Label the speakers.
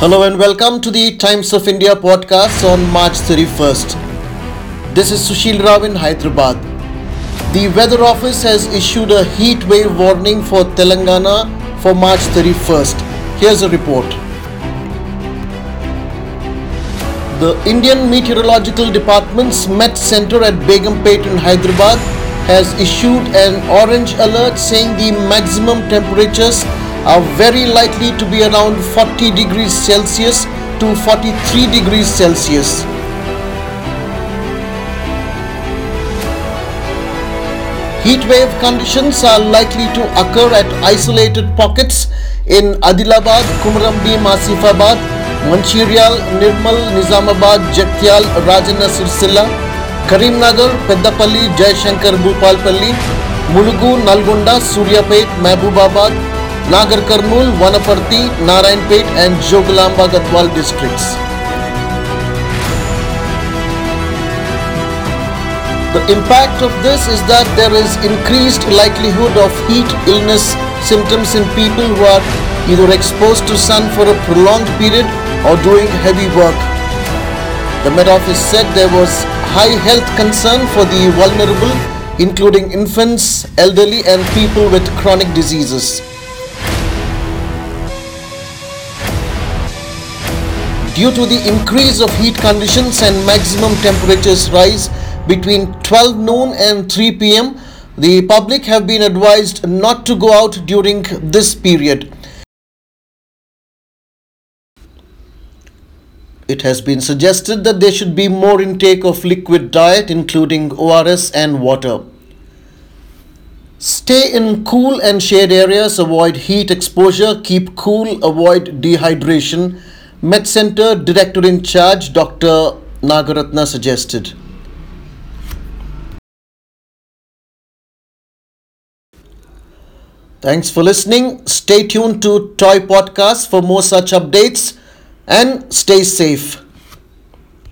Speaker 1: Hello and welcome to the Times of India podcast on March 31st. This is Sushil Rao in Hyderabad. The Weather Office has issued a heat wave warning for Telangana for March 31st. Here's a report. The Indian Meteorological Department's Met Center at Begumpet in Hyderabad has issued an orange alert saying the maximum temperatures are very likely to be around 40 degrees Celsius to 43 degrees Celsius. Heat wave conditions are likely to occur at isolated pockets in Adilabad, Kumrambi, Masifabad, Mancherial, Nirmal, Nizamabad, Jagtial, Rajanna Sirsilla, Karimnagar, Peddapalli, Jayashankar, Bhupalpalli, Mulugu, Nalgonda, Suryapet, Mahbubabad, Nagar Karnool, Wanaparthy, Narayanpet and Jogulamba Gadwal districts. The impact of this is that there is increased likelihood of heat illness symptoms in people who are either exposed to sun for a prolonged period or doing heavy work. The Met Office said there was high health concern for the vulnerable including infants, elderly and people with chronic diseases. Due to the increase of heat conditions and maximum temperatures rise between 12 noon and 3 pm, the public have been advised not to go out during this period. It has been suggested that there should be more intake of liquid diet including ORS and water. Stay in cool and shade areas, avoid heat exposure, keep cool, avoid dehydration. Met Center Director in Charge Dr. Nagaratna suggested. Thanks for listening. Stay tuned to TOI Podcast for more such updates and stay safe.